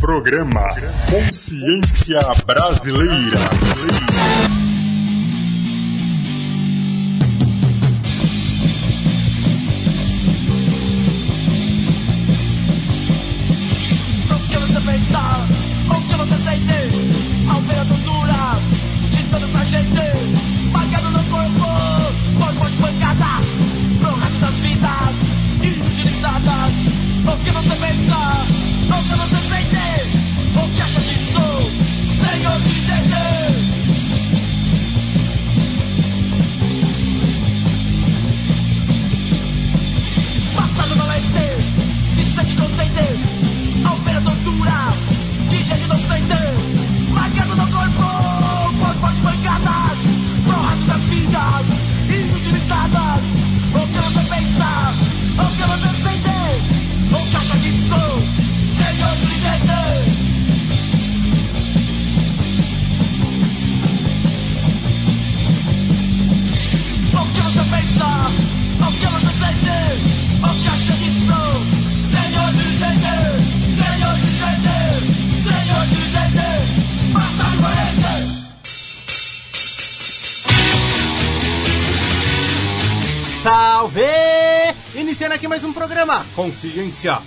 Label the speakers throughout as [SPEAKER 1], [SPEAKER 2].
[SPEAKER 1] Programa Consciência Brasileira.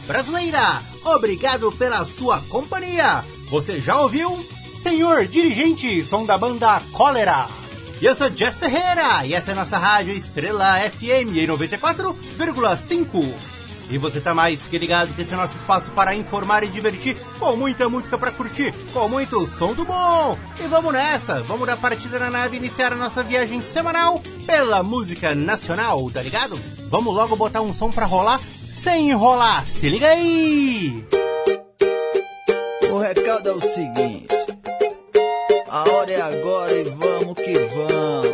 [SPEAKER 2] Brasileira. Obrigado pela sua companhia. Você já ouviu? Senhor dirigente, som da banda Cólera. E eu sou Jeff Ferreira e essa é a nossa rádio Estrela FM em 94,5. E você tá mais que ligado que esse é nosso espaço para informar e divertir, com muita música para curtir, com muito som do bom. E vamos nessa, vamos dar partida na nave e iniciar a nossa viagem semanal pela música nacional, tá ligado? Vamos logo botar um som pra rolar sem enrolar, se liga aí!
[SPEAKER 3] O recado é o seguinte: a hora é agora e vamos que vamos.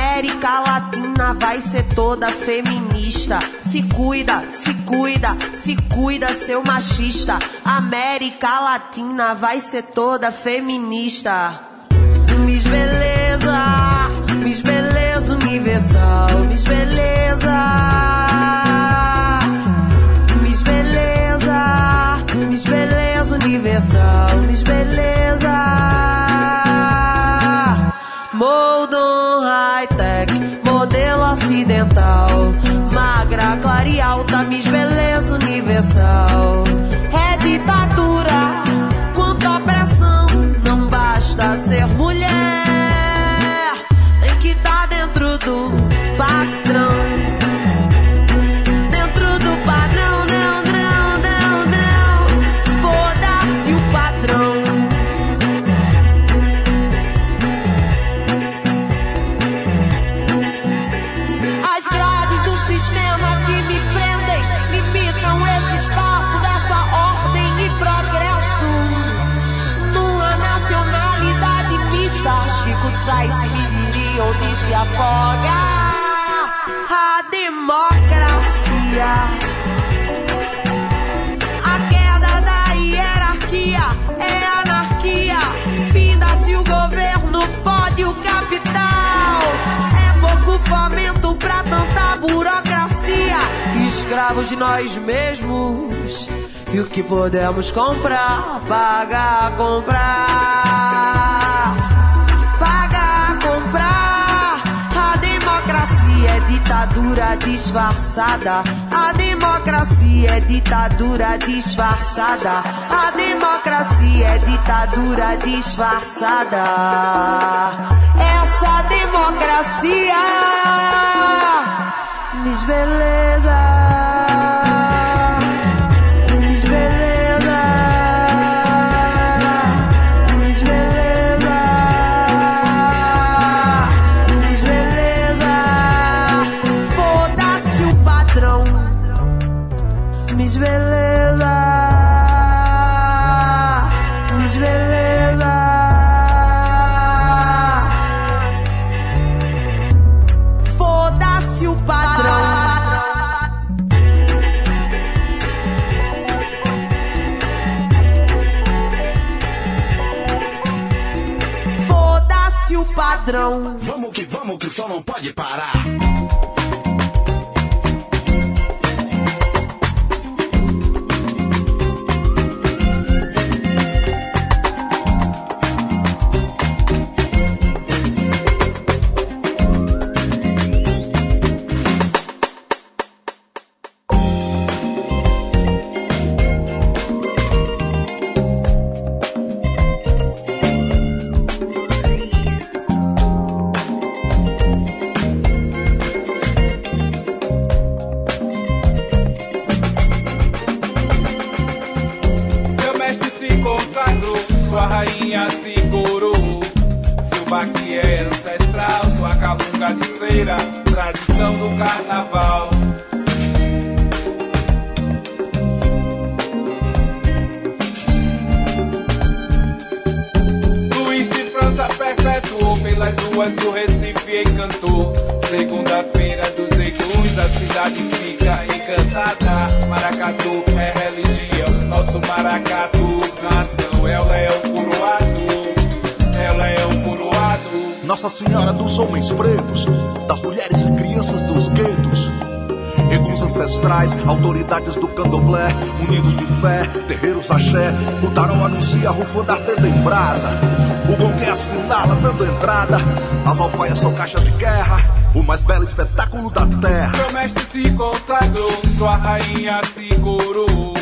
[SPEAKER 4] América Latina vai ser toda feminista. Se cuida, se cuida, se cuida, seu machista. América Latina vai ser toda feminista. Miss Beleza, Miss Beleza Universal, Miss Beleza. Beleza Escravos de nós mesmos. E o que podemos comprar, pagar, comprar. Pagar, comprar. A democracia é ditadura disfarçada. A democracia é ditadura disfarçada. A democracia é ditadura disfarçada. Essa democracia, Miss Beleza. Padrão.
[SPEAKER 5] Vamos que vamos, que o som não pode parar.
[SPEAKER 6] Pelas ruas do Recife encantou. Segunda-feira dos Egus, a cidade fica encantada. Maracatu é religião, nosso maracatu, nação é o coroado, é o coroado.
[SPEAKER 7] Nossa Senhora dos Homens Pretos, das mulheres e crianças dos guetos. Eguns ancestrais, autoridades do candomblé, unidos de fé, terreiros axé, o tarô anuncia rufando ardendo em brasa. O gongue assinala dando entrada, as alfaias são caixas de guerra, o mais belo espetáculo da terra.
[SPEAKER 6] Seu mestre se consagrou, sua rainha se coroou.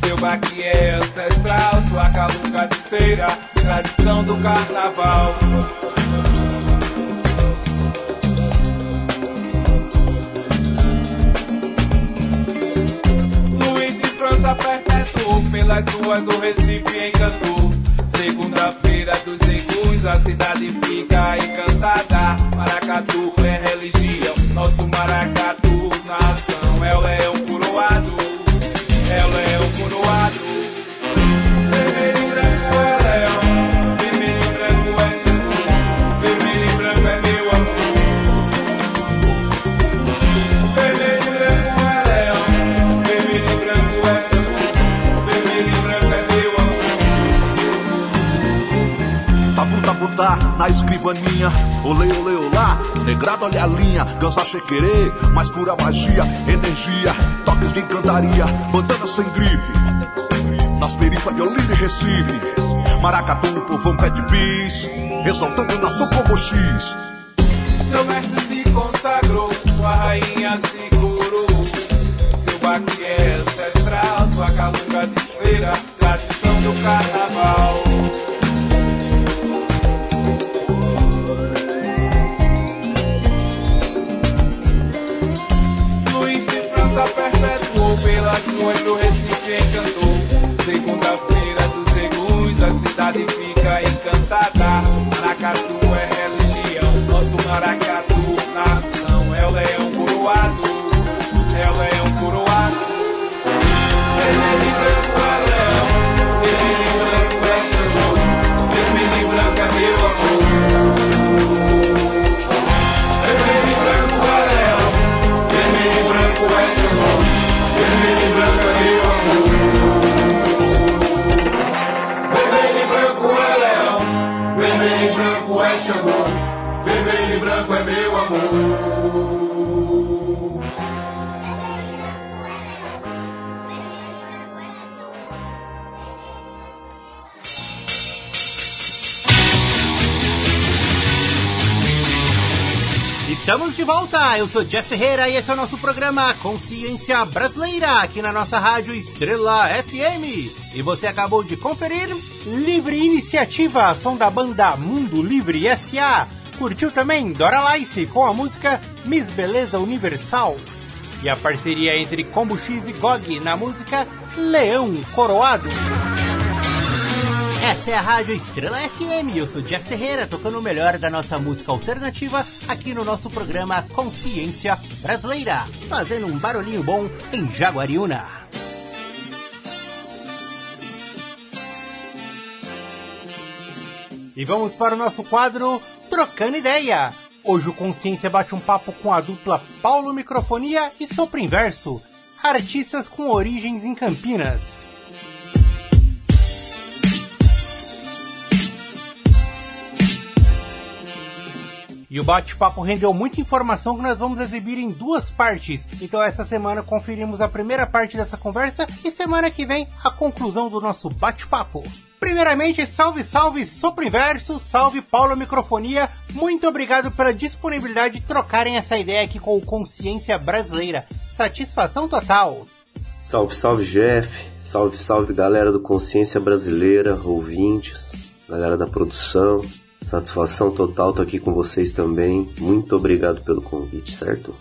[SPEAKER 6] Seu baque é ancestral, sua calunga de cera, tradição do carnaval. Pelas ruas do Recife encantou. Segunda-feira dos egus, a cidade fica encantada. Maracatu é religião, nosso maracatu,
[SPEAKER 7] escrivaninha. Olê, olê, olá. Negrado, olha a linha. Dança chequerê, mais pura magia. Energia, toques de encantaria. Bandana sem grife. Nas perifas de Olinda e Recife. Maracatu, povão pé de bis. Exaltando nação como X.
[SPEAKER 6] Seu mestre
[SPEAKER 2] Estamos de volta, eu sou Jeff Ferreira e esse é o nosso programa Consciência Brasileira, aqui na nossa rádio Estrela FM. E você acabou de conferir Livre Iniciativa, som da banda Mundo Livre S.A. Curtiu também Dora Lice com a música Miss Beleza Universal. E a parceria entre Combo X e GOG na música Leão Coroado. Essa é a Rádio Estrela FM. Eu sou Jeff Ferreira, tocando o melhor da nossa música alternativa aqui no nosso programa Consciência Brasileira, fazendo um barulhinho bom em Jaguariúna. E vamos para o nosso quadro Trocando Ideia. Hoje o Consciência bate um papo com a dupla Paulo Microfonia e Sopro Inverso, artistas com origens em Campinas. E o bate-papo rendeu muita informação que nós vamos exibir em duas partes. Então essa semana conferimos a primeira parte dessa conversa e semana que vem a conclusão do nosso bate-papo. Primeiramente, salve, salve Sopro Inverso, salve Paulo Microfonia. Muito obrigado pela disponibilidade de trocarem essa ideia aqui com o Consciência Brasileira. Satisfação total.
[SPEAKER 8] Salve, salve Jeff, salve, salve galera do Consciência Brasileira, ouvintes, galera da produção. Satisfação total, tô aqui com vocês também. Muito obrigado pelo convite, certo?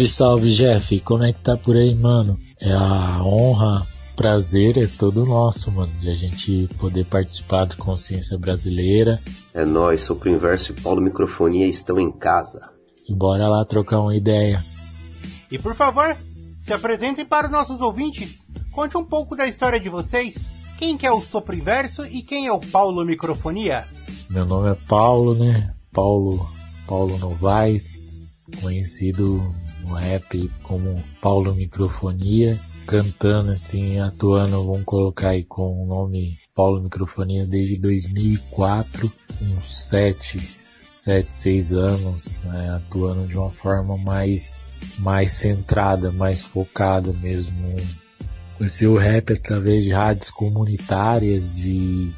[SPEAKER 9] Salve, salve Jeff, como é que tá por aí, mano? É a honra, prazer é todo nosso, mano, de a gente poder participar do Consciência Brasileira.
[SPEAKER 8] É nóis, Sopro Inverso e Paulo Microfonia estão em casa.
[SPEAKER 9] E bora lá trocar uma ideia.
[SPEAKER 2] E por favor, se apresentem para os nossos ouvintes. Conte um pouco da história de vocês. Quem que é o Sopro Inverso e quem é o Paulo Microfonia?
[SPEAKER 9] Meu nome é Paulo, né? Paulo, Paulo Novaes, conhecido no rap como Paulo Microfonia, cantando assim, atuando, vamos colocar aí com o nome Paulo Microfonia desde 2004, uns 7, 7, 6 anos, né? atuando de uma forma mais, mais centrada, mais focada mesmo. Conheci o rap através de rádios comunitárias, de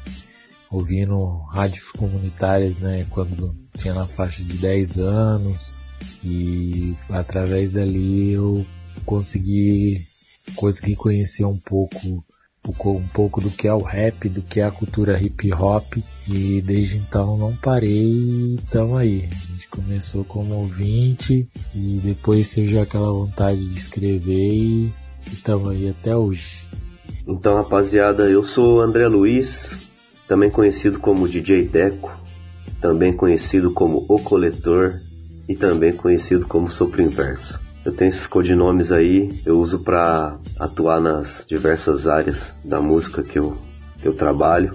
[SPEAKER 9] ouvindo rádios comunitárias, né, quando tinha na faixa de 10 anos e através dali eu consegui consegui conhecer um pouco um pouco do que é o rap, do que é a cultura hip hop e desde então não parei e tamo aí. A gente começou como ouvinte e depois surgiu aquela vontade de escrever e, e tamo aí até hoje.
[SPEAKER 8] Então, rapaziada, eu sou André Luiz, também conhecido como DJ Deco, também conhecido como O Coletor e também conhecido como Sopro Inverso. Eu tenho esses codinomes aí, eu uso para atuar nas diversas áreas da música que eu, que eu trabalho.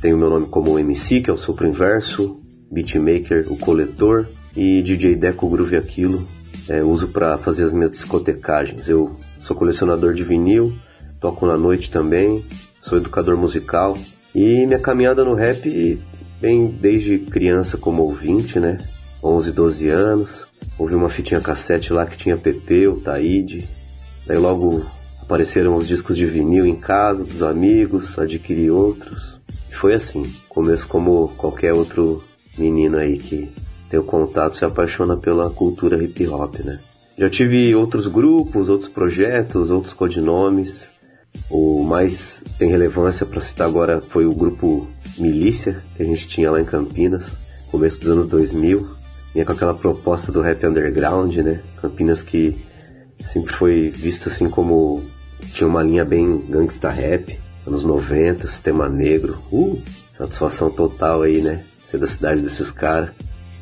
[SPEAKER 8] Tenho meu nome como MC, que é o Sopro Inverso, Beatmaker, o Coletor e DJ Deco Groove Aquilo. É, uso para fazer as minhas discotecagens. Eu sou colecionador de vinil, toco na noite também, sou educador musical e minha caminhada no rap vem desde criança como ouvinte, né? 11, 12 anos. Ouvi uma fitinha cassete lá que tinha PP, o Taíde. Daí logo apareceram os discos de vinil em casa dos amigos, adquiri outros. E foi assim, começo como qualquer outro menino aí que tem o contato, se apaixona pela cultura hip hop, né? Já tive outros grupos, outros projetos, outros codinomes. O mais tem relevância para citar agora foi o grupo Milícia, que a gente tinha lá em Campinas, começo dos anos 2000. Vinha com aquela proposta do rap underground, né? Campinas que sempre foi vista assim como tinha uma linha bem gangsta rap, anos 90, sistema negro. Uh, satisfação total aí, né? Ser da cidade desses caras.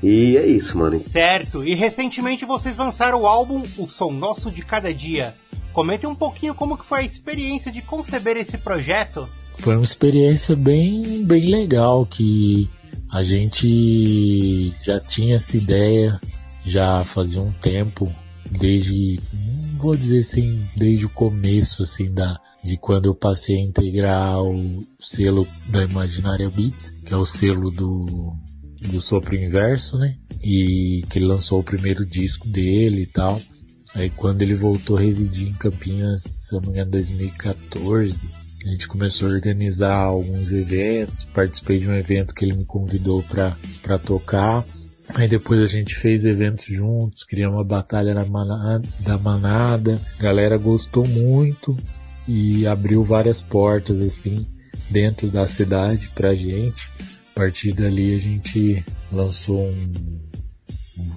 [SPEAKER 8] E é isso, mano.
[SPEAKER 2] Certo, e recentemente vocês lançaram o álbum O Som Nosso de Cada Dia. Comente um pouquinho como que foi a experiência de conceber esse projeto.
[SPEAKER 9] Foi uma experiência bem, bem legal que a gente já tinha essa ideia já fazia um tempo, desde, não vou dizer assim, desde o começo assim da de quando eu passei a integrar o selo da Imaginária Beats, que é o selo do do Sopro Inverso, né? E que lançou o primeiro disco dele e tal. Aí quando ele voltou a residir em Campinas, se eu não me engano, 2014, a gente começou a organizar alguns eventos, participei de um evento que ele me convidou para tocar. Aí depois a gente fez eventos juntos, criamos uma batalha da manada, da manada. A galera gostou muito e abriu várias portas assim dentro da cidade pra gente. A partir dali a gente lançou um,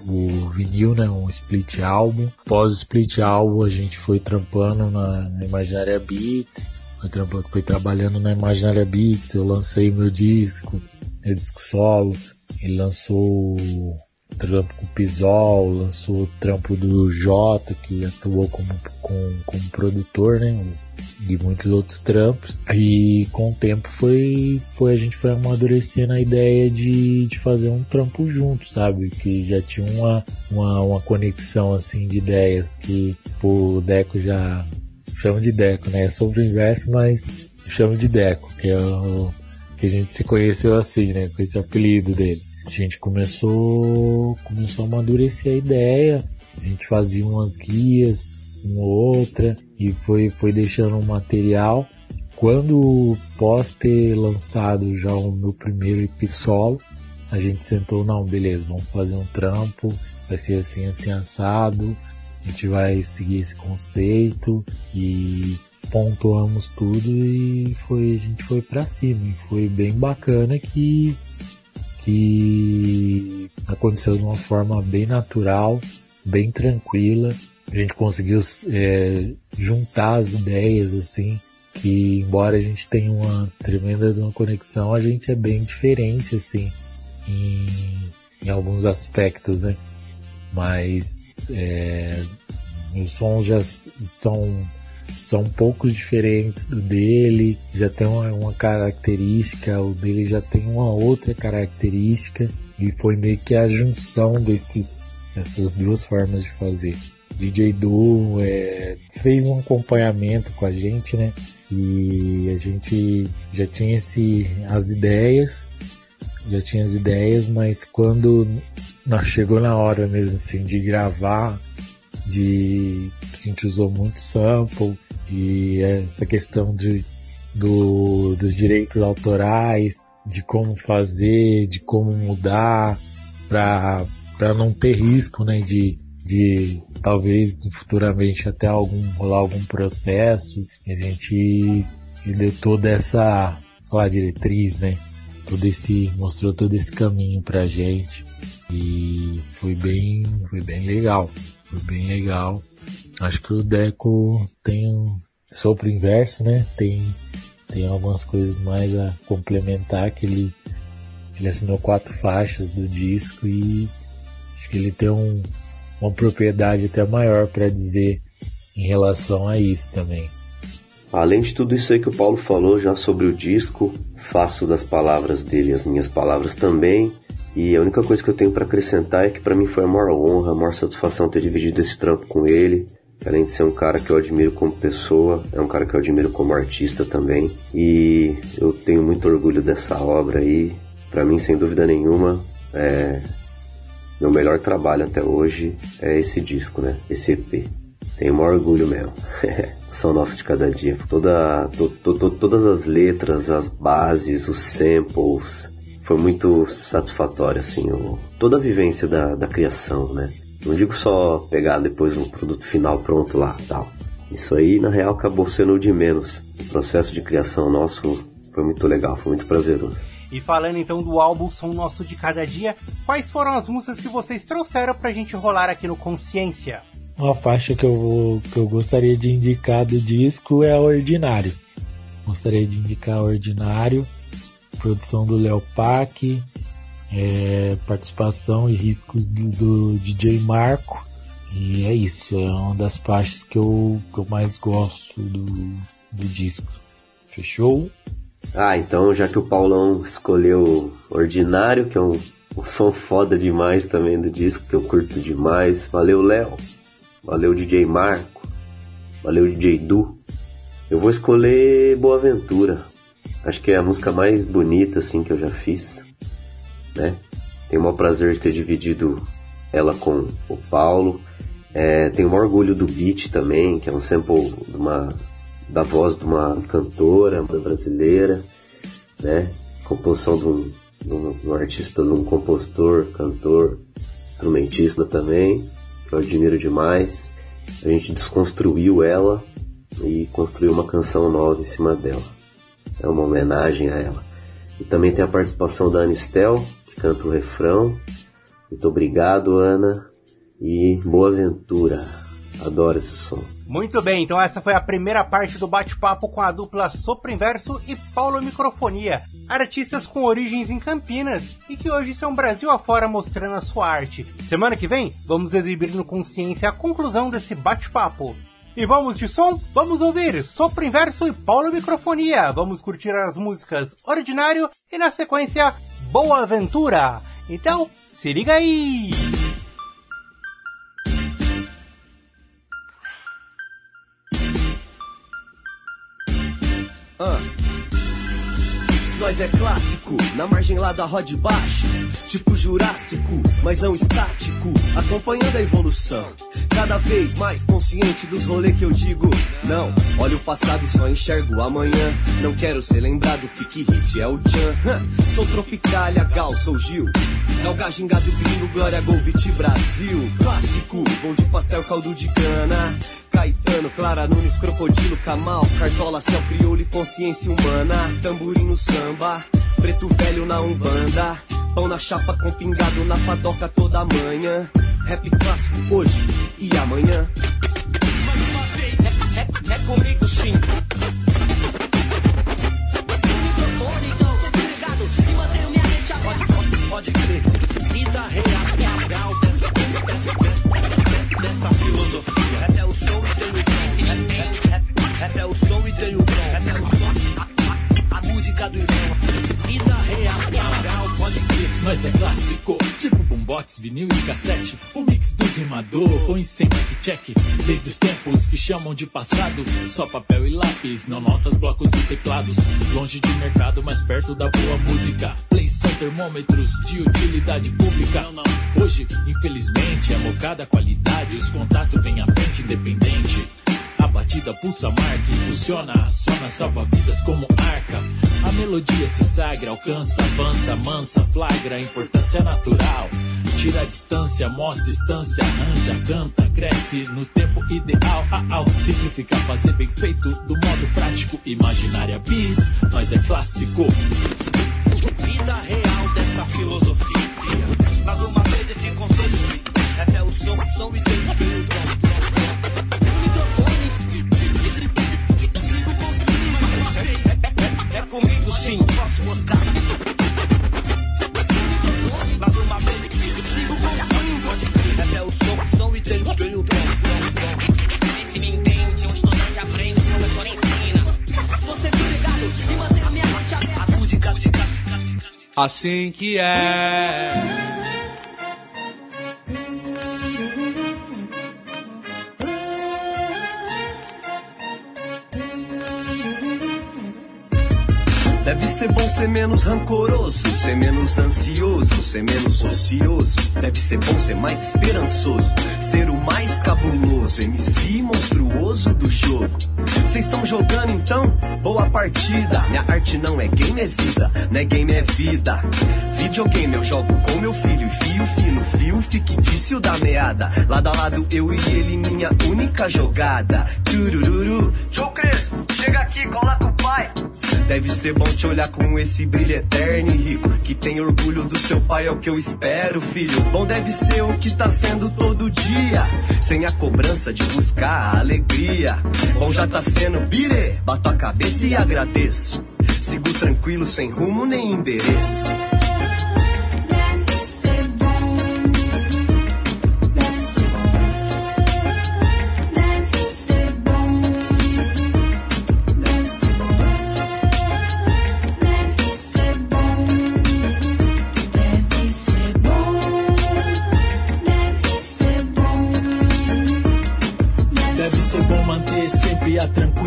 [SPEAKER 9] o vinil, né, um split álbum. Pós split álbum a gente foi trampando na, na Imaginária Beats, foi, trampando, foi trabalhando na Imaginária Beats, eu lancei meu disco, meu disco solo, ele lançou trampo com o Pisol, lançou o trampo do Jota, que atuou como, como, como produtor, né, de muitos outros trampos. E com o tempo foi, foi a gente foi amadurecendo a ideia de, de fazer um trampo junto, sabe? Que já tinha uma, uma, uma conexão assim de ideias que o Deco já chama de Deco, né? É sobre o inverso, mas chama de Deco, que é o que a gente se conheceu assim, né? Com esse apelido dele. A gente começou, começou a amadurecer a ideia, a gente fazia umas guias, uma outra, e foi, foi deixando um material. Quando pós ter lançado já o meu primeiro EP solo, a gente sentou, não, beleza, vamos fazer um trampo, vai ser assim, assim, assado, a gente vai seguir esse conceito e pontuamos tudo e foi, a gente foi para cima. E foi bem bacana que, que aconteceu de uma forma bem natural, bem tranquila a gente conseguiu é, juntar as ideias assim que embora a gente tenha uma tremenda uma conexão a gente é bem diferente assim em, em alguns aspectos né? Mas é, os sons já são são um pouco diferentes do dele já tem uma, uma característica o dele já tem uma outra característica e foi meio que a junção desses dessas duas formas de fazer DJ Du é, fez um acompanhamento com a gente, né? E a gente já tinha esse, as ideias, já tinha as ideias, mas quando nós chegou na hora mesmo assim de gravar, de a gente usou muito sample e essa questão de, do, dos direitos autorais, de como fazer, de como mudar, para não ter risco, né, de, de talvez futuramente até algum rolar algum processo, a gente deu toda essa falar diretriz, né? Todo esse mostrou todo esse caminho pra gente e foi bem foi bem legal, foi bem legal. Acho que o Deco tem sopro inverso, né? Tem, tem algumas coisas mais a complementar que ele, ele assinou quatro faixas do disco e acho que ele tem um, uma propriedade até maior para dizer em relação a isso também.
[SPEAKER 8] Além de tudo isso aí que o Paulo falou já sobre o disco, faço das palavras dele as minhas palavras também. E a única coisa que eu tenho para acrescentar é que para mim foi a maior honra, a maior satisfação ter dividido esse trampo com ele. Além de ser um cara que eu admiro como pessoa, é um cara que eu admiro como artista também. E eu tenho muito orgulho dessa obra aí. Para mim, sem dúvida nenhuma, é meu melhor trabalho até hoje é esse disco, né? Esse EP. Tenho o maior orgulho mesmo. São nossa de cada dia. Toda, to, to, to, todas as letras, as bases, os samples. Foi muito satisfatório, assim, o, toda a vivência da, da criação, né? Não digo só pegar depois um produto final pronto lá, tal. Isso aí, na real, acabou sendo o de menos. O processo de criação nosso foi muito legal, foi muito prazeroso.
[SPEAKER 2] E falando então do álbum Som Nosso de Cada Dia, quais foram as músicas que vocês trouxeram pra gente rolar aqui no Consciência?
[SPEAKER 9] Uma faixa que eu, vou, que eu gostaria de indicar do disco é Ordinário. Gostaria de indicar Ordinário, produção do Léo Pac, é, participação e riscos do, do, DJ Marco. E é isso, é uma das faixas que eu, que eu mais gosto do, do disco. Fechou?
[SPEAKER 8] Ah, então já que o Paulão escolheu Ordinário, que é um, um som foda demais também do disco, que eu curto demais. Valeu, Léo. Valeu, DJ Marco. Valeu, DJ Du. Eu vou escolher Boa Ventura. Acho que é a música mais bonita assim que eu já fiz, né? Tenho o maior prazer de ter dividido ela com o Paulo. É, tenho o maior orgulho do beat também, que é um sample de uma da voz de uma cantora brasileira, né? Composição de um, de um, de um artista, de um compositor, cantor, instrumentista também, que eu admiro demais. A gente desconstruiu ela e construiu uma canção nova em cima dela. É uma homenagem a ela. E também tem a participação da Anistel, que canta o refrão. Muito obrigado, Ana. E boa aventura. Adoro esse som.
[SPEAKER 2] Muito bem, então essa foi a primeira parte do bate-papo com a dupla Sopro Inverso e Paulo Microfonia, artistas com origens em Campinas e que hoje estão Brasil afora mostrando a sua arte. Semana que vem, vamos exibir no Consciência a conclusão desse bate-papo. E vamos de som? Vamos ouvir Sopro Inverso e Paulo Microfonia. Vamos curtir as músicas Ordinário e na sequência Boa Aventura. Então, se liga aí!
[SPEAKER 10] Nós é clássico, na margem lá da roda baixa. Tipo Jurássico, mas não estático. Acompanhando a evolução. Cada vez mais consciente dos rolês que eu digo. Não, olha o passado e só enxergo amanhã. Não quero ser lembrado, pique hit é o Chan. Sou Tropicália, Gal, sou Gil. Galga, gingado, gringo, glória, gol, Brasil. Clássico, bom de pastel, caldo de cana. Caetano, Clara Nunes, Crocodilo, Camal, Cartola, Céu, Crioulo e Consciência Humana, Tamborim no samba, Preto Velho na Umbanda, Pão na chapa com pingado na padoca toda manhã, Rap clássico hoje e amanhã. É, é, é comigo sim. A, a música do irmão. Vida real, pode crer.
[SPEAKER 11] Nós é clássico, tipo boombox, vinil e cassete. O mix dos rimador, põe sem mic check. Desde os tempos que chamam de passado, só papel e lápis, não notas, blocos e teclados. Longe de mercado, mais perto da boa música. Play são termômetros de utilidade pública. Hoje, infelizmente, é mocada a qualidade. Os contatos vêm à frente, independente. A batida pulsa, marca, impulsiona, aciona, salva vidas como arca. A melodia se sagra, alcança, avança, mansa, flagra, importância natural. Tira a distância, mostra distância, arranja, canta, cresce no tempo ideal. Ah, ah, simplifica, fazer bem feito do modo prático. Imaginária bis, nós é clássico.
[SPEAKER 10] Vida real
[SPEAKER 6] Assim que é.
[SPEAKER 10] Ser bom ser menos rancoroso, ser menos ansioso, ser menos ocioso. Deve ser bom ser mais esperançoso, ser o mais cabuloso, MC monstruoso do jogo. Vocês estão jogando então? Boa partida. Minha arte não é game, é vida, não é game, é vida. Videogame eu jogo com meu filho, fio fino, fio fictício da meada. Lado a lado eu e ele, minha única jogada. Turururu. João Crespo, chega aqui, cola. Deve ser bom te olhar com esse brilho eterno e rico. Que tem orgulho do seu pai, é o que eu espero, filho. Bom deve ser o que tá sendo todo dia. Sem a cobrança de buscar a alegria. Bom já tá sendo bire. Bato a cabeça e agradeço. Sigo tranquilo, sem rumo nem endereço.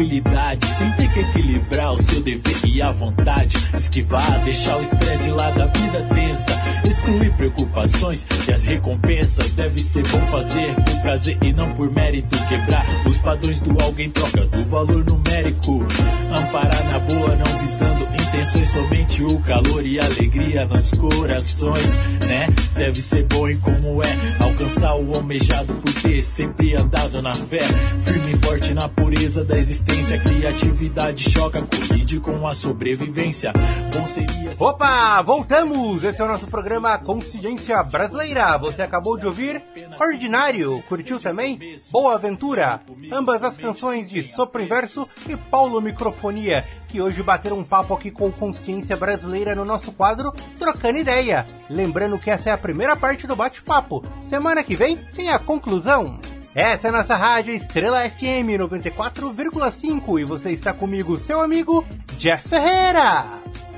[SPEAKER 11] Tranquilidade, sem ter que equilibrar o seu dever e a vontade. Esquivar, deixar o estresse de lado, a vida tensa. Excluir preocupações e as recompensas. Deve ser bom fazer por prazer e não por mérito. Quebrar os padrões do alguém em troca do valor numérico. Amparar na boa, não visando intenções, somente o calor e alegria nos corações, né? Deve ser bom e como é alcançar o almejado por ter sempre andado na fé, firme e forte na pureza da existência. Criatividade choca, colide com a sobrevivência. Bom seria.
[SPEAKER 2] Opa, voltamos! Esse é o nosso programa Consciência Brasileira. Você acabou de ouvir Ordinário, curtiu também? Boa Aventura, ambas as canções de Sopro Inverso e Paulo Microfonia, que hoje bateram um papo aqui com Consciência Brasileira no nosso quadro Trocando Ideia. Lembrando que essa é a primeira parte do bate-papo. Semana que vem tem a conclusão. Essa é a nossa rádio Estrela FM 94,5 e você está comigo, seu amigo Jeff Ferreira.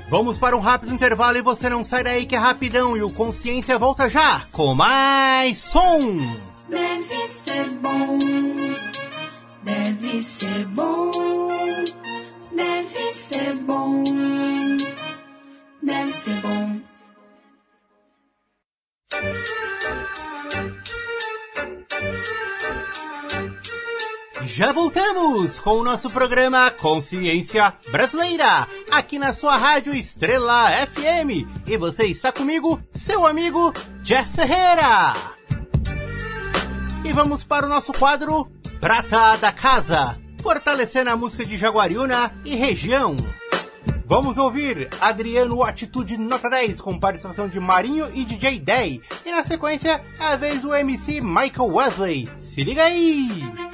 [SPEAKER 2] Vamos para um rápido intervalo e você não sai daí que é rapidão e o Consciência volta já com mais som.
[SPEAKER 12] Deve ser bom, deve ser bom, deve ser bom, deve ser bom.
[SPEAKER 2] Já voltamos com o nosso programa Consciência Brasileira, aqui na sua rádio Estrela FM. E você está comigo, seu amigo Jeff Ferreira. E vamos para o nosso quadro Prata da Casa, fortalecendo a música de Jaguariúna e região. Vamos ouvir Adriano Atitude Nota 10 com participação de Marinho e DJ Day. E na sequência, a vez do MC Michael Wesley. Se liga aí!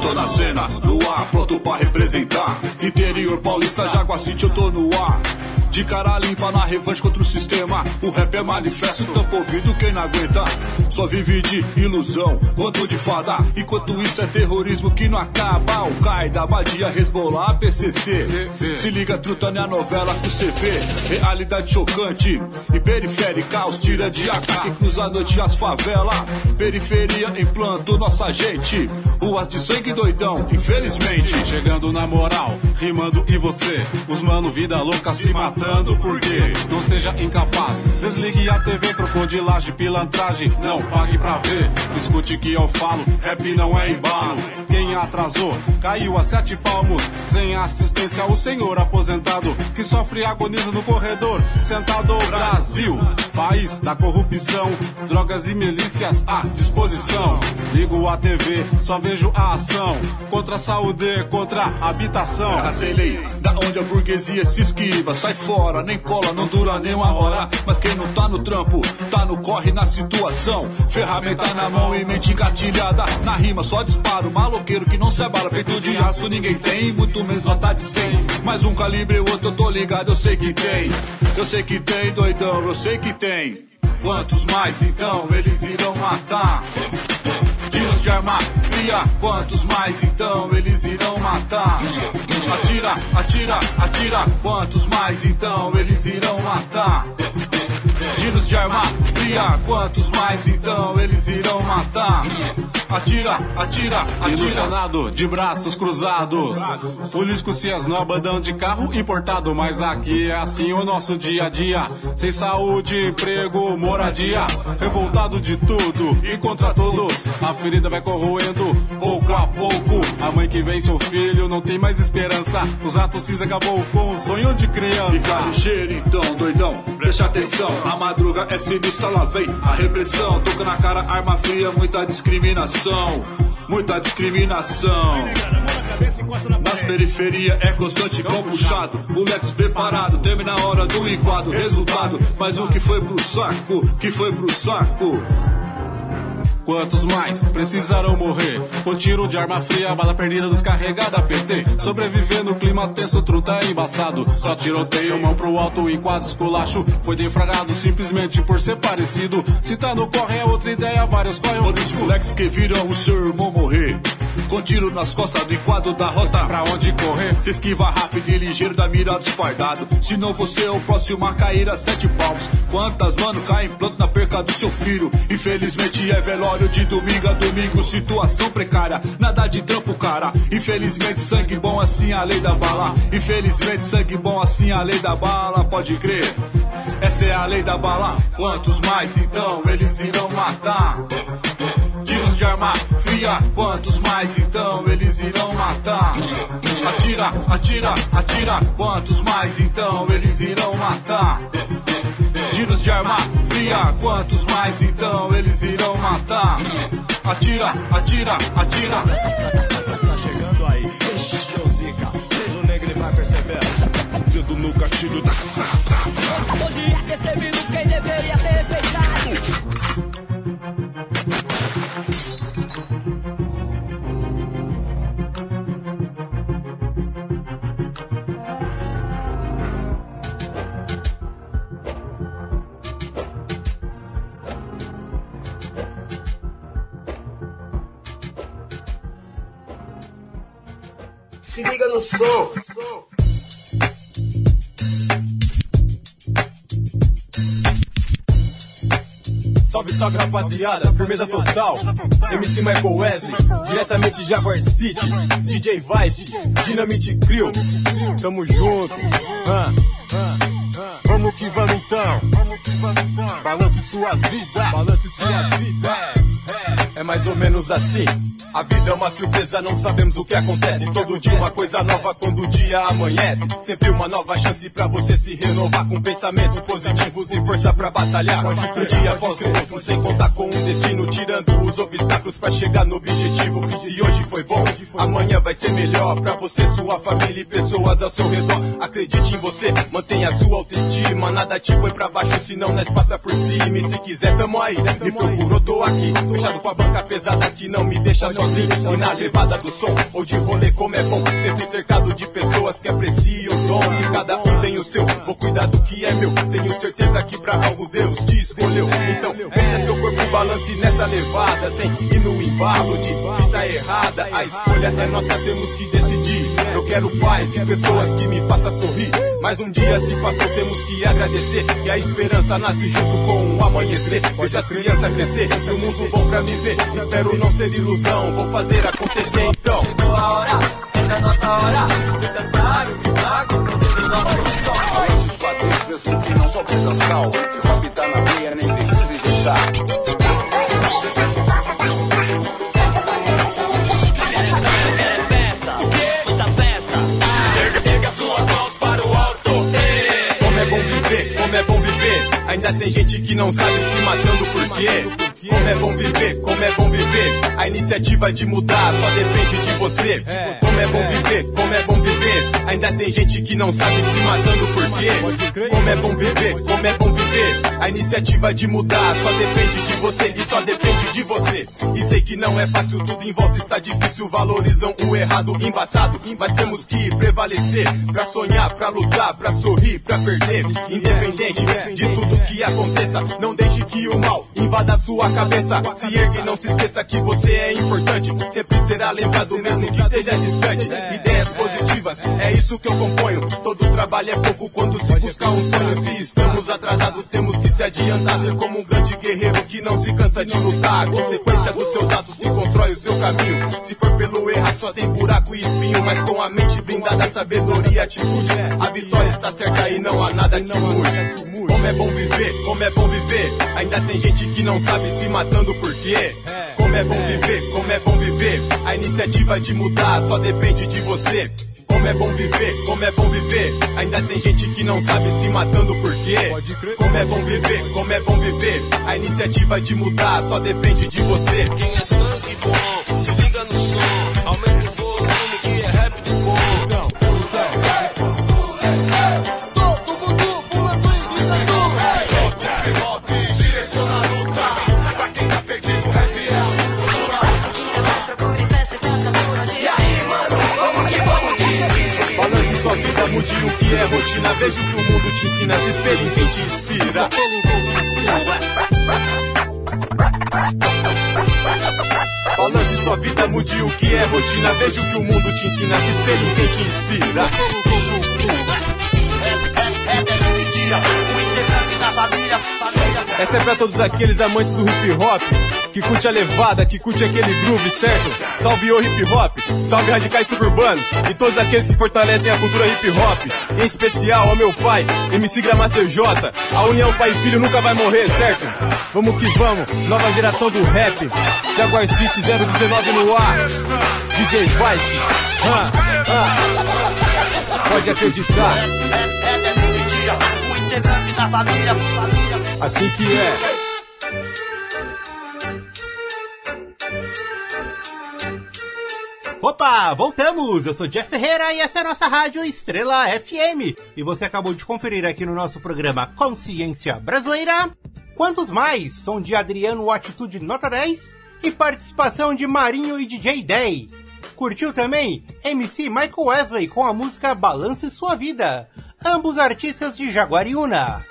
[SPEAKER 13] Tô na cena, no ar, pronto pra representar. Interior paulista, Jaguar City, eu tô no ar. De cara limpa na revanche contra o sistema. O rap é manifesto, tampa ouvido quem não aguenta. Só vive de ilusão, quanto de fada. Enquanto isso é terrorismo que não acaba. O Qaeda, Badia, Hezbollah, PCC. Se liga, truta minha novela com CV. Realidade chocante e periférica. Os tira de AK que cruza a noite as favelas. Periferia implanto nossa gente. Ruas de sangue doidão, infelizmente.
[SPEAKER 14] Chegando na moral, rimando e você. Os mano, vida louca se matando. Matando por quê? Não seja incapaz. Desligue a TV, crocodilagem, pilantragem. Não pague pra ver. Escute que eu falo, rap não é embalo. Quem atrasou, caiu a sete palmos. Sem assistência, o senhor aposentado. Que sofre agoniza no corredor. Sentado Brasil, país da corrupção. Drogas e milícias à disposição. Ligo a TV, só vejo a ação. Contra a saúde, contra a habitação.
[SPEAKER 13] Ah, sei lei, da onde a burguesia se esquiva, sai fora, nem cola, não dura nem uma hora. Mas quem não tá no trampo, tá no corre na situação. Ferramenta na mão e mente engatilhada. Na rima, só disparo, maloqueiro que não se abala. Peito de aço ninguém tem, muito menos nota de 100. Mais um calibre, o outro eu tô ligado, eu sei que tem. Eu sei que tem, doidão, eu sei que tem. Quantos mais então eles irão matar? Tiros de arma fria, quantos mais então eles irão matar? Atira, atira, atira, quantos mais então eles irão matar? Tiros de arma fria, quantos mais então eles irão matar? Atira, atira,
[SPEAKER 14] no
[SPEAKER 13] atira.
[SPEAKER 14] Senado, de braços cruzados. Políticos se esnoba andando de carro importado. Mas aqui é assim o nosso dia a dia. Sem saúde, emprego, moradia. Revoltado de tudo e contra todos. A ferida vai corroendo pouco a pouco. A mãe que vem seu filho não tem mais esperança. Os atos cinza acabou com o sonho de criança.
[SPEAKER 13] Fica ligeiro então, doidão, preste atenção. A madruga é sinistra, lá vem a repressão. Toca na cara, arma fria, muita discriminação. Muita discriminação. Nas periferias é constante igual puxado. Moleques preparados, termina a hora do enquadro. Resultado, mais um que foi pro saco, que foi pro saco.
[SPEAKER 14] Quantos mais precisarão morrer? Por tiro de arma fria, bala perdida descarregada PT. Sobreviver no clima tenso, truta embaçado. Só tiroteio, mão pro alto e quase esculacho. Foi defragado simplesmente por ser parecido. Se tá no corre é outra ideia, vários correm.
[SPEAKER 13] Todos os moleques que viram o seu irmão morrer. Com tiro nas costas do enquadro da rota.
[SPEAKER 14] Pra onde correr?
[SPEAKER 13] Se esquiva rápido e ligeiro da mira desfardado. Senão você é o próximo a cair a sete palmos. Quantas mano caem planto na perca do seu filho? Infelizmente é velório de domingo a domingo. Situação precária, nada de trampo, cara. Infelizmente sangue bom assim a lei da bala. Infelizmente sangue bom assim a lei da bala. Pode crer. Essa é a lei da bala. Quantos mais então eles irão matar? Tiros de arma fria, quantos mais então eles irão matar? Atira, atira, atira, quantos mais então eles irão matar? Tiros de arma fria, quantos mais então eles irão matar? Atira, atira, atira.
[SPEAKER 7] Tá chegando aí, ixi, Zica, seja o negro e vai perceber. Dedo no gatilho da.
[SPEAKER 15] No som.
[SPEAKER 16] Salve, salve rapaziada, firmeza total. MC Michael Wesley, diretamente de Jaguar City. DJ Vice, Dinamite Crew. Tamo junto. Ah, ah, ah. Vamos que vamos então. Balance sua vida. Balance sua vida. É mais ou menos assim. A vida é uma surpresa, não sabemos o que acontece. Todo dia uma coisa nova quando o dia amanhece. Sempre uma nova chance pra você se renovar com pensamentos positivos e força pra batalhar. Um dia após o outro, sem contar com um destino, tirando os obstáculos pra chegar no objetivo. Se hoje foi bom, amanhã vai ser melhor pra você, sua família e pessoas ao seu redor. Acredite em você, mantenha sua autoestima. Nada te põe pra baixo, senão nós passa por cima. E se quiser, tamo aí. Me procurou, tô aqui. Fechado com a banca pesada que não me deixa sozinho. E na levada do som, ou de rolê como é bom. Sempre cercado de pessoas que apreciam o dom. E cada um tem o seu, vou cuidar do que é meu. Tenho certeza que pra algo Deus te escolheu. Então, deixa seu corpo balance nessa levada. Sem ir no embalo de que tá errada. A escolha é nossa, temos que. Quero paz e pessoas que me façam sorrir. Mais um dia se passou, temos que agradecer. Que a esperança nasce junto com o amanhecer. Vejo as crianças crescer, e um mundo bom pra me ver. Espero não ser ilusão, vou fazer acontecer então.
[SPEAKER 17] Chegou a hora, é a nossa hora. De cantar e gritar com todo o nosso som.
[SPEAKER 5] muita sal. O hop tá na veia, nem precisa injetar.
[SPEAKER 16] Ainda tem gente que não sabe se matando por quê. Como é bom viver, como é bom viver. A iniciativa de mudar só depende de você. Como é bom viver, como é bom viver. Ainda tem gente que não sabe se matando por quê. Como é bom viver, como é bom viver. A iniciativa de mudar só depende de você e só depende de você. E sei que não é fácil, tudo em volta está difícil. Valorizam o errado, embaçado. Mas temos que prevalecer pra sonhar, pra lutar, pra sorrir, pra perder. Independente de tudo que aconteça, não deixe que o mal invada sua cabeça. Se ergue não se esqueça que você é importante. Sempre será lembrado mesmo que esteja distante. Ideias positivas, é isso que eu componho. Todo trabalho é pouco quando se busca um sonho. Se estamos atrasados, temos que se adiantar. Ser como um grande guerreiro que não se cansa de lutar. A consequência dos seus atos que constrói o seu caminho. Se for pelo errado, só tem buraco e espinho. Mas com a mente blindada, sabedoria atitude. A vitória está certa e não há nada que mude. Como é bom viver, como é bom viver. Ainda tem gente que não sabe se matando por quê. Como é bom viver, como é bom viver. A iniciativa de mudar só depende de você. Como é bom viver, como é bom viver. Ainda tem gente que não sabe se matando por quê. Como é bom viver, como é bom viver. A iniciativa de mudar só depende de você.
[SPEAKER 17] Quem é sangue bom, se liga no som.
[SPEAKER 16] Rotina. Veja o que o mundo te ensina. Se espelhe em quem te inspira. Balance sua vida, mude o que é rotina. Veja o que o mundo te ensina. Se espelhe em quem te inspira. Essa é pra todos aqueles amantes do hip hop que curte a levada, que curte aquele groove, certo? Salve o hip hop, salve radicais suburbanos e todos aqueles que fortalecem a cultura hip hop. Em especial ao meu pai, MC Gramaster J. A união pai e filho nunca vai morrer, certo? Vamos que vamos, nova geração do rap. Jaguar City 019 no ar. DJ Vice. Ah, ah. Pode acreditar.
[SPEAKER 18] o integrante da família.
[SPEAKER 16] Assim que é.
[SPEAKER 2] Opa, voltamos! Eu sou Jeff Ferreira e essa é a nossa rádio Estrela FM. E você acabou de conferir aqui no nosso programa Consciência Brasileira. Quantos mais? Som de Adriano Atitude Nota 10 e participação de Marinho e DJ Day. Curtiu também MC Michael Wesley com a música Balance Sua Vida, ambos artistas de Jaguariúna.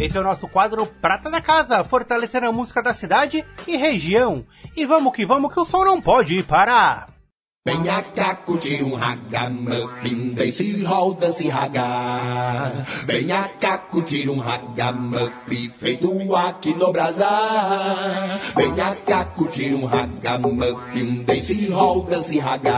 [SPEAKER 2] Esse é o nosso quadro Prata da Casa, fortalecendo a música da cidade e região. E vamos que vamos que o som não pode parar.
[SPEAKER 19] Venha curtir um ragamuffin, dance hall, dance raga. Venha cá curtir um ragamuffin, feito aqui no Brasar. Venha cá curtir um ragamuffin, dance hall, dance raga.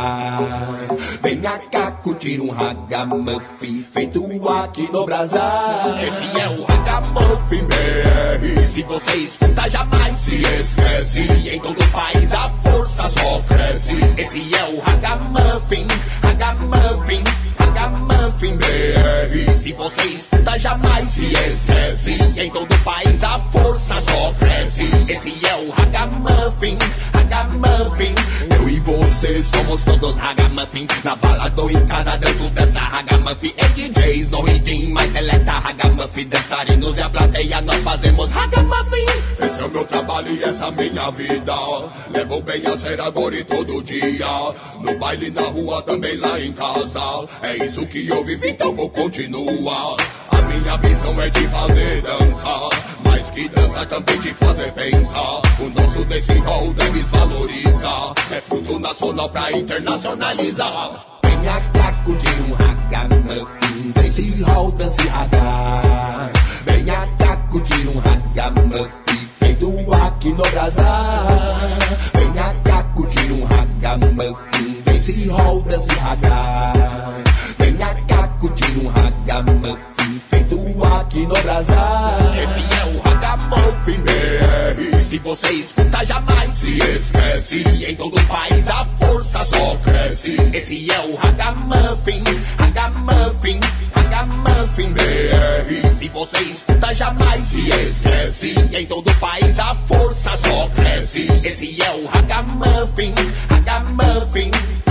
[SPEAKER 19] Venha cá curtir um ragamuffin, feito aqui no Brasar. Esse é o ragamuffin BR, se você escuta jamais se esquece. Em todo o país a força só cresce. Esse é o I got muffin. I got muffin. I got Murphy. Ragamuffin BR. Se você escuta, jamais se esquece. Em todo o país a força só cresce. Esse é o Ragamuffin, Ragamuffin. Eu e você somos todos Ragamuffin. Na balada ou em casa danço, dança Ragamuffin. É DJs no ritmo, mais seleta Ragamuffin. Dançarinos e a plateia nós fazemos Ragamuffin. Esse é o meu trabalho e essa é a minha vida. Levo bem a ser agora e todo dia. No baile, na rua, também lá em casa. É isso que eu vivo, então vou continuar. A minha missão é de fazer dança. Mais que dança, também de fazer pensar. O nosso desse hall deve valorizar. É fruto nacional pra internacionalizar. Venha cá curtir um ragamuffin. Dance hall, dance raga. Venha cá curtir um ragamuffin. Feito aqui no Brasar. Venha cá curtir um ragamuffin. Dance hall, dance raga. Venha cá curtir um ragamuffin. Feito aqui no Brasar. Esse é o Ragamuffin BR. Se você escuta, jamais se esquece. Em todo o país a força só cresce. Esse é o Ragamuffin, Ragamuffin, Ragamuffin BR. Se você escuta, jamais se esquece. Em todo o país a força só cresce. Esse é o Ragamuffin, Ragamuffin.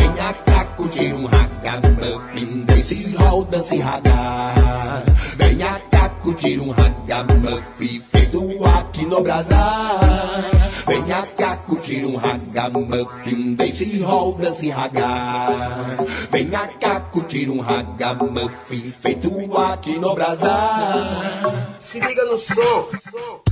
[SPEAKER 19] Venha cá curtir um Ragamuffin. Dance hall, dance raga. Venha cá curtir um Ragamuffin. Feito aqui no Brasar. Venha cá curtir um Ragamuffin. Dance hall, dance raga. Venha cá curtir um Ragamuffin. Feito aqui no Brasar.
[SPEAKER 15] Se liga no som.
[SPEAKER 18] Sai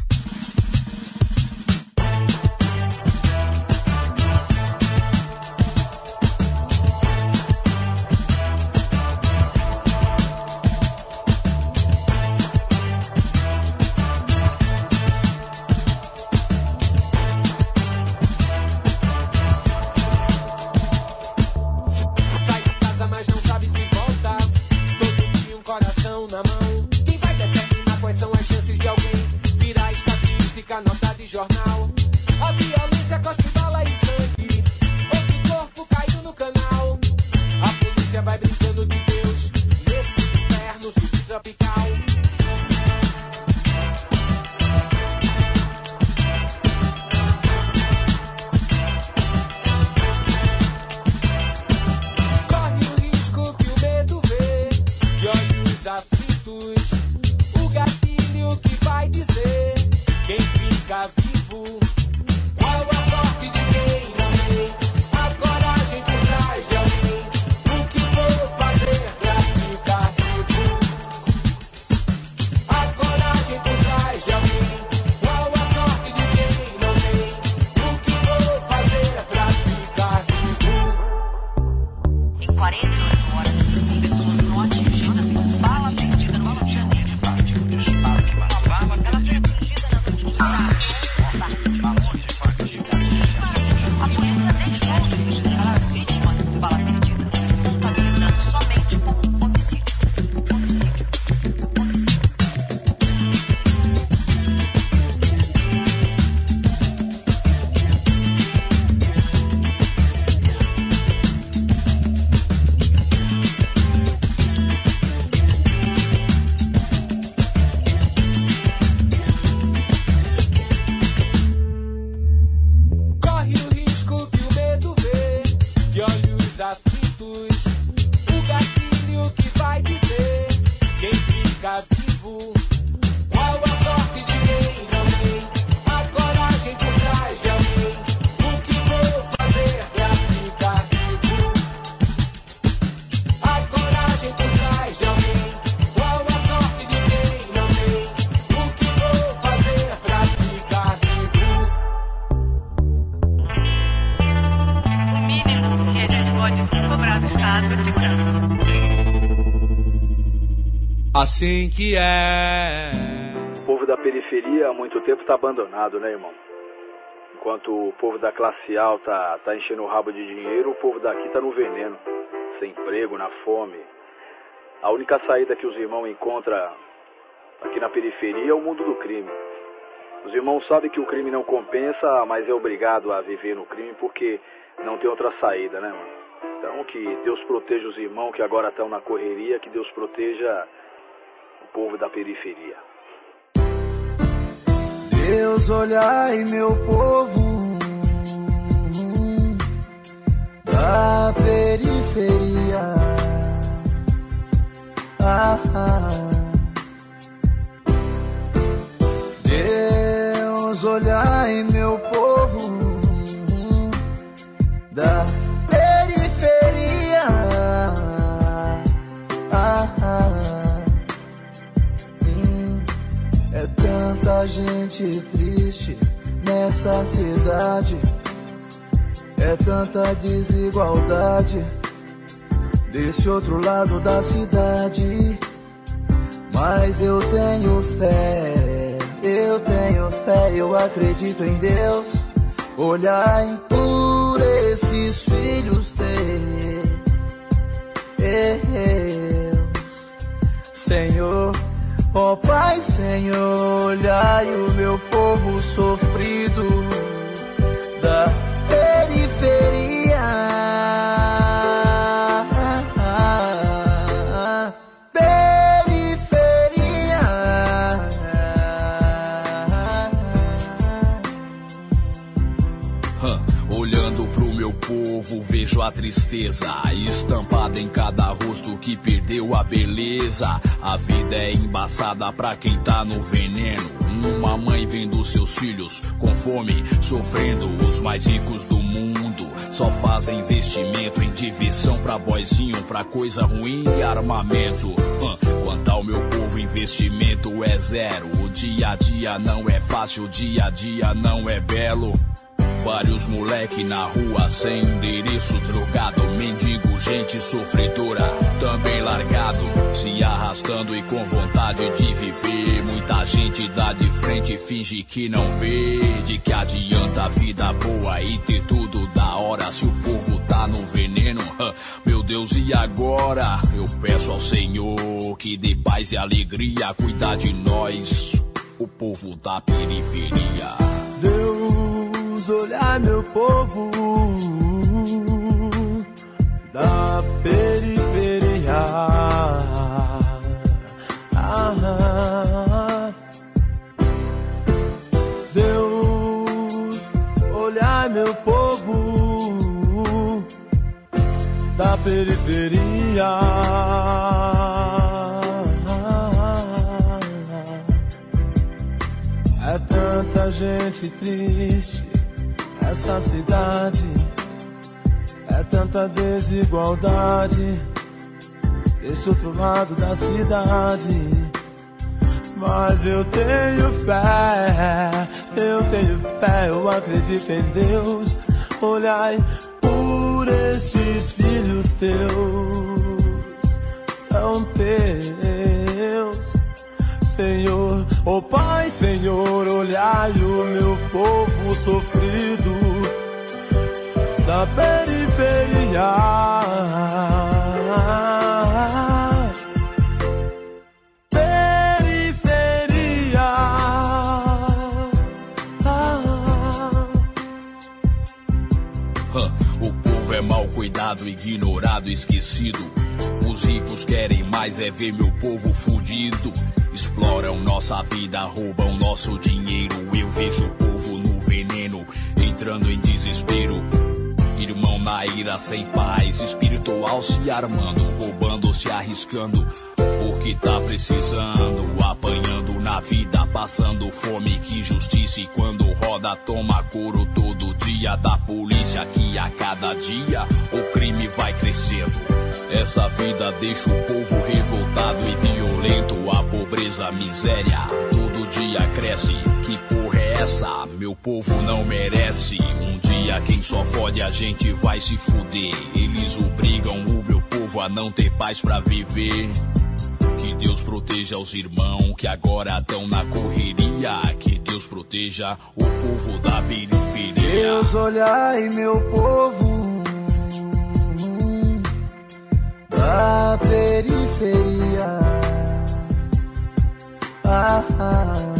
[SPEAKER 18] fica
[SPEAKER 20] Assim que é.
[SPEAKER 21] O povo da periferia há muito tempo está abandonado, né, irmão? Enquanto o povo da classe alta tá enchendo o rabo de dinheiro, o povo daqui tá no veneno, sem emprego, na fome. A única saída que os irmãos encontram aqui na periferia é o mundo do crime. Os irmãos sabem que o crime não compensa, mas é obrigado a viver no crime porque não tem outra saída, né, mano? Então que Deus proteja os irmãos que agora estão na correria, que Deus proteja povo da periferia.
[SPEAKER 22] Deus olhai meu povo da periferia. Ah, ah. Gente triste nessa cidade. É tanta desigualdade desse outro lado da cidade. Mas eu tenho fé, eu tenho fé, eu acredito em Deus. Olhai por esses filhos teus, Senhor. Ó Pai, Senhor, olhai o meu povo sofrido da periferia.
[SPEAKER 23] A tristeza estampada em cada rosto que perdeu a beleza. A vida é embaçada pra quem tá no veneno. Uma mãe vendo seus filhos com fome, sofrendo. Os mais ricos do mundo só fazem investimento em divisão pra boizinho, pra coisa ruim e armamento. Quanto ao meu povo, investimento é zero. O dia a dia não é fácil, o dia a dia não é belo. Vários moleque na rua sem endereço, drogado, mendigo, gente sofredora, também largado, se arrastando e com vontade de viver. Muita gente dá de frente finge que não vê. De que adianta a vida boa e ter tudo da hora se o povo tá no veneno? Meu Deus, e agora? Eu peço ao Senhor que dê paz e alegria, cuidar de nós, o povo da periferia.
[SPEAKER 22] Deus, olhar meu povo da periferia. Ah, Deus, olhar meu povo da periferia. É tanta gente triste essa cidade. É tanta desigualdade desse outro lado da cidade. Mas eu tenho fé, eu tenho fé, eu acredito em Deus. Olhai por esses filhos teus, são teus. Senhor, oh Pai, Senhor, olhai o meu povo sofrido da periferia. Periferia.
[SPEAKER 23] O povo é mal cuidado, ignorado, esquecido. Os ricos querem mais é ver meu povo fudido. Exploram nossa vida, roubam nosso dinheiro. Eu vejo o povo no veneno, entrando em desespero. Irmão na ira sem paz, espiritual se armando, roubando, se arriscando. Porque tá precisando, apanhando na vida, passando fome, que justiça. E quando roda, toma couro todo dia da polícia. Que a cada dia o crime vai crescendo. Essa vida deixa o povo revoltado e violento. A pobreza, a miséria, todo dia cresce. Que porra é essa? Meu povo não merece. Um dia quem só fode a gente vai se fuder. Eles obrigam o meu povo a não ter paz pra viver. Que Deus proteja os irmãos que agora estão na correria. Que Deus proteja o povo da periferia.
[SPEAKER 22] Deus, olhai meu povo da periferia. Ah, ah.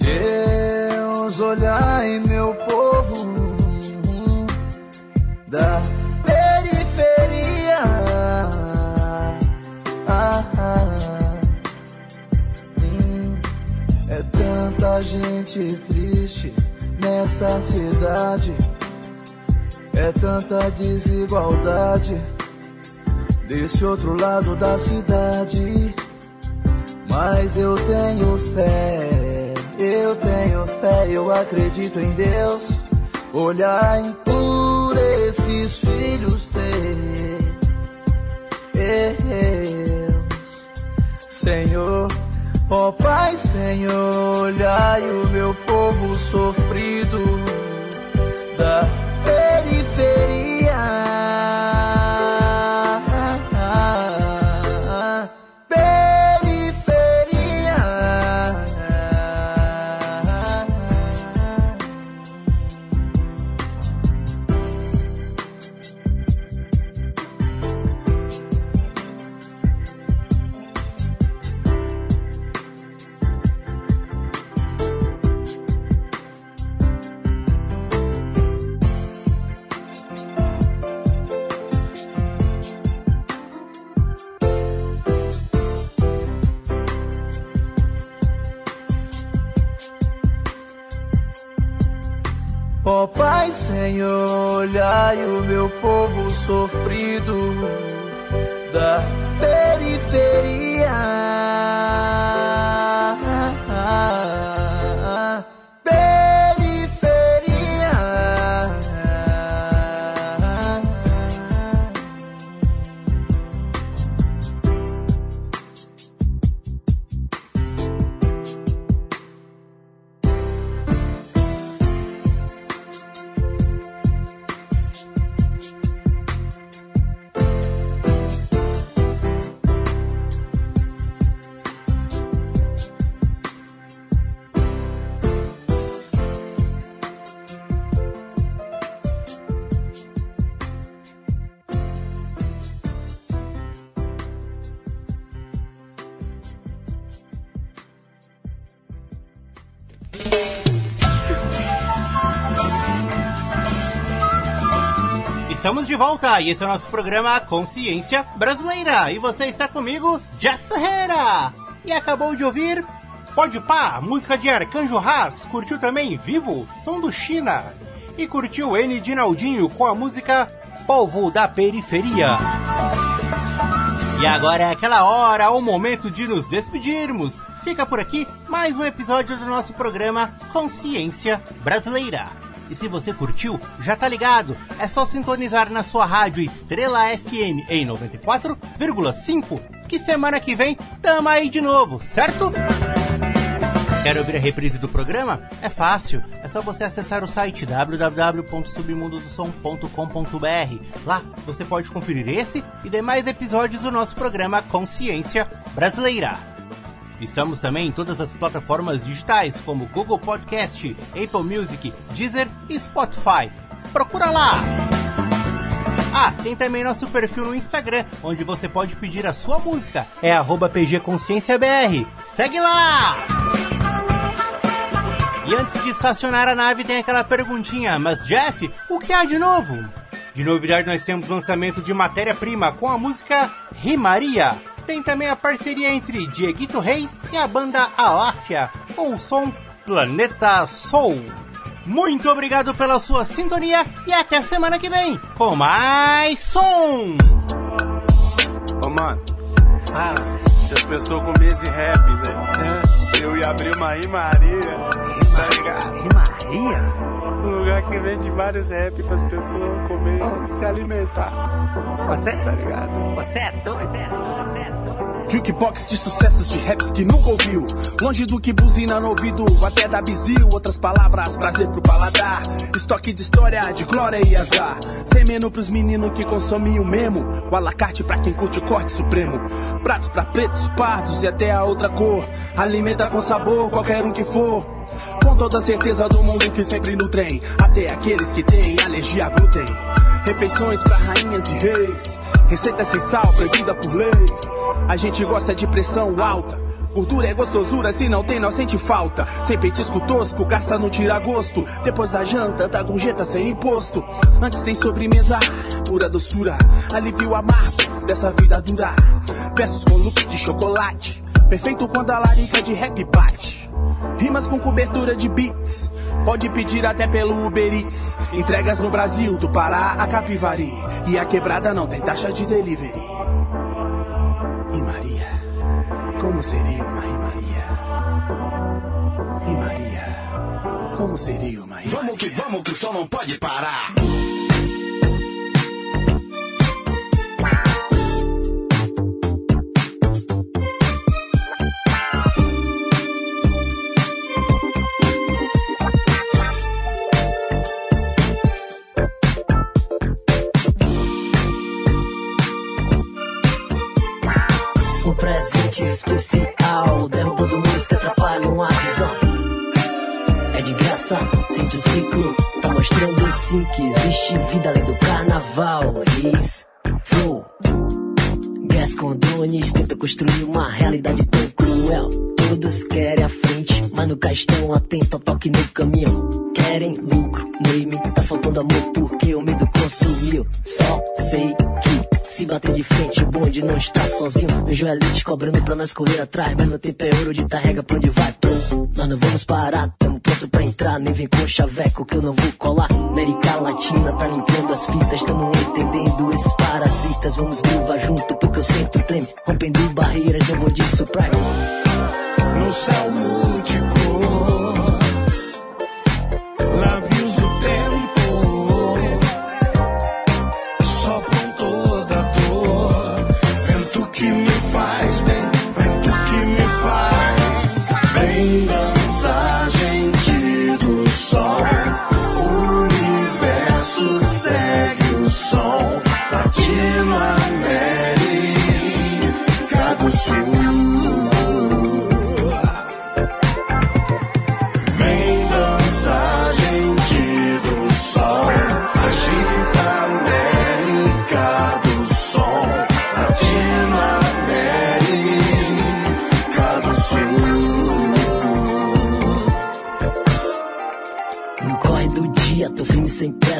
[SPEAKER 22] Deus, olhai meu povo da periferia. Ah, ah. Hum, É tanta gente triste nessa cidade. É tanta desigualdade desse outro lado da cidade. Mas eu tenho fé, eu tenho fé, eu acredito em Deus. Olhai por esses filhos teus, Senhor. Ó Pai, Senhor, olhai o meu povo sofrido da periferia. Povo sofrido da periferia.
[SPEAKER 2] Estamos de volta e esse é o nosso programa Consciência Brasileira. E você está comigo, Jeff Ferreira. E acabou de ouvir Pode Pá, música de Arcanjo Haas. Curtiu também Vivo, som do China. E curtiu N de Naldinho com a música Povo da Periferia. E agora é aquela hora, o momento de nos despedirmos. Fica por aqui mais um episódio do nosso programa Consciência Brasileira. E se você curtiu, já tá ligado, é só sintonizar na sua rádio Estrela FM em 94,5, que semana que vem tamo aí de novo, certo? Quer ouvir a reprise do programa? É fácil, é só você acessar o site www.submundodosom.com.br. Lá você pode conferir esse e demais episódios do nosso programa Consciência Brasileira. Estamos também em todas as plataformas digitais, como Google Podcast, Apple Music, Deezer e Spotify. Procura lá! Ah, tem também nosso perfil no Instagram, onde você pode pedir a sua música. É arroba PGConsciênciaBR. Segue lá! E antes de estacionar a nave tem aquela perguntinha, mas Jeff, o que há de novo? De novidade nós temos lançamento de matéria-prima com a música Rimaria. Tem também a parceria entre Dieguito Reis e a banda Aláfia, com o som Planeta Soul. Muito obrigado pela sua sintonia e até semana que vem com mais som!
[SPEAKER 24] Ô mano, se as pessoas comessem rap, Zé, eu ia abrir uma rimaria, tá ligado?
[SPEAKER 25] Rimaria?
[SPEAKER 24] Um lugar que vende vários rap pras pessoas comer e se alimentar.
[SPEAKER 25] Você,
[SPEAKER 24] tá ligado?
[SPEAKER 25] você é doido, você é doido, você é doido.
[SPEAKER 26] Jukebox de sucessos de raps que nunca ouviu. Longe do que buzina no ouvido, até da bizil. Outras palavras, prazer pro paladar. Estoque de história, de glória e azar. Sem menu pros meninos que consomem o memo. O alacarte pra quem curte o corte supremo. Pratos pra pretos, pardos e até a outra cor. Alimenta com sabor, qualquer um que for. Com toda certeza do mundo que sempre nutrem. Até aqueles que têm alergia a glúten. Refeições pra rainhas e reis. Receita sem sal, proibida por lei. A gente gosta de pressão alta. Gordura é gostosura, se não tem, não sente falta. Sem petisco tosco, gasta no tira gosto. Depois da janta, da gorjeta sem imposto. Antes tem sobremesa, pura doçura. Alivio amargo dessa vida dura. Versos com looks de chocolate. Perfeito quando a larica de rap bate. Rimas com cobertura de beats. Pode pedir até pelo Uber Eats. Entregas no Brasil, do Pará a Capivari. E a quebrada não tem taxa de delivery. Como seria uma rimaria? E Maria, como seria uma rimaria?
[SPEAKER 19] Vamos que vamos, que o som não pode parar.
[SPEAKER 27] Estão atentos ao toque no caminhão. Querem lucro, name, tá faltando amor porque o medo consumiu. Só sei que Se bater de frente, o bonde não está sozinho. Vejo a elite cobrando pra nós correr atrás. Mas meu tempo é ouro de tarrega pra onde vai. Pum. Nós não vamos parar, tamo pronto pra entrar. Nem vem com chaveco que eu não vou colar. América Latina tá limpando as fitas. Tamo entendendo esses parasitas. Vamos groovar junto porque eu sinto treme. Rompendo barreiras, não vou disso pra
[SPEAKER 28] No céu multicor,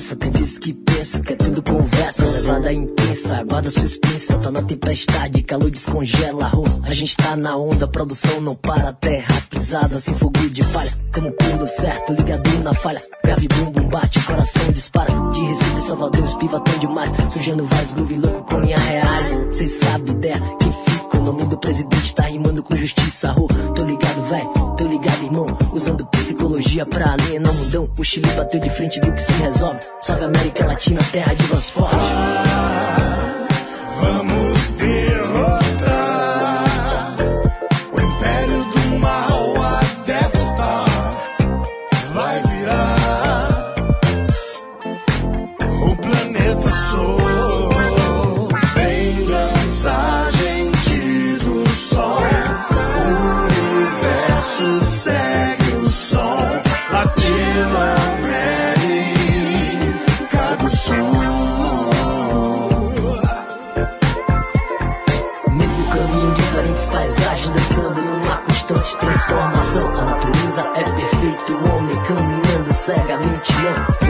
[SPEAKER 27] Tem vezes que penso que é tudo conversa. Levada intensa, guarda suspensa. Tá na tempestade, calor descongela. Oh, a gente tá na onda, produção não para. Terra pisada, sem fogo de palha. Tamo pulo certo, ligadinho na falha. Grave bumbum, bate, coração dispara. De Recife, Salvador, os piva tão demais. Sujando vários groove louco com linha reais. Cês sabem ideia que nome do presidente tá rimando com justiça. Tô ligado, véi, tô ligado, irmão. Usando psicologia pra alienar o mundão. O Chile bateu de frente, viu que se resolve. Salve América Latina, terra de voz forte. Transformação. A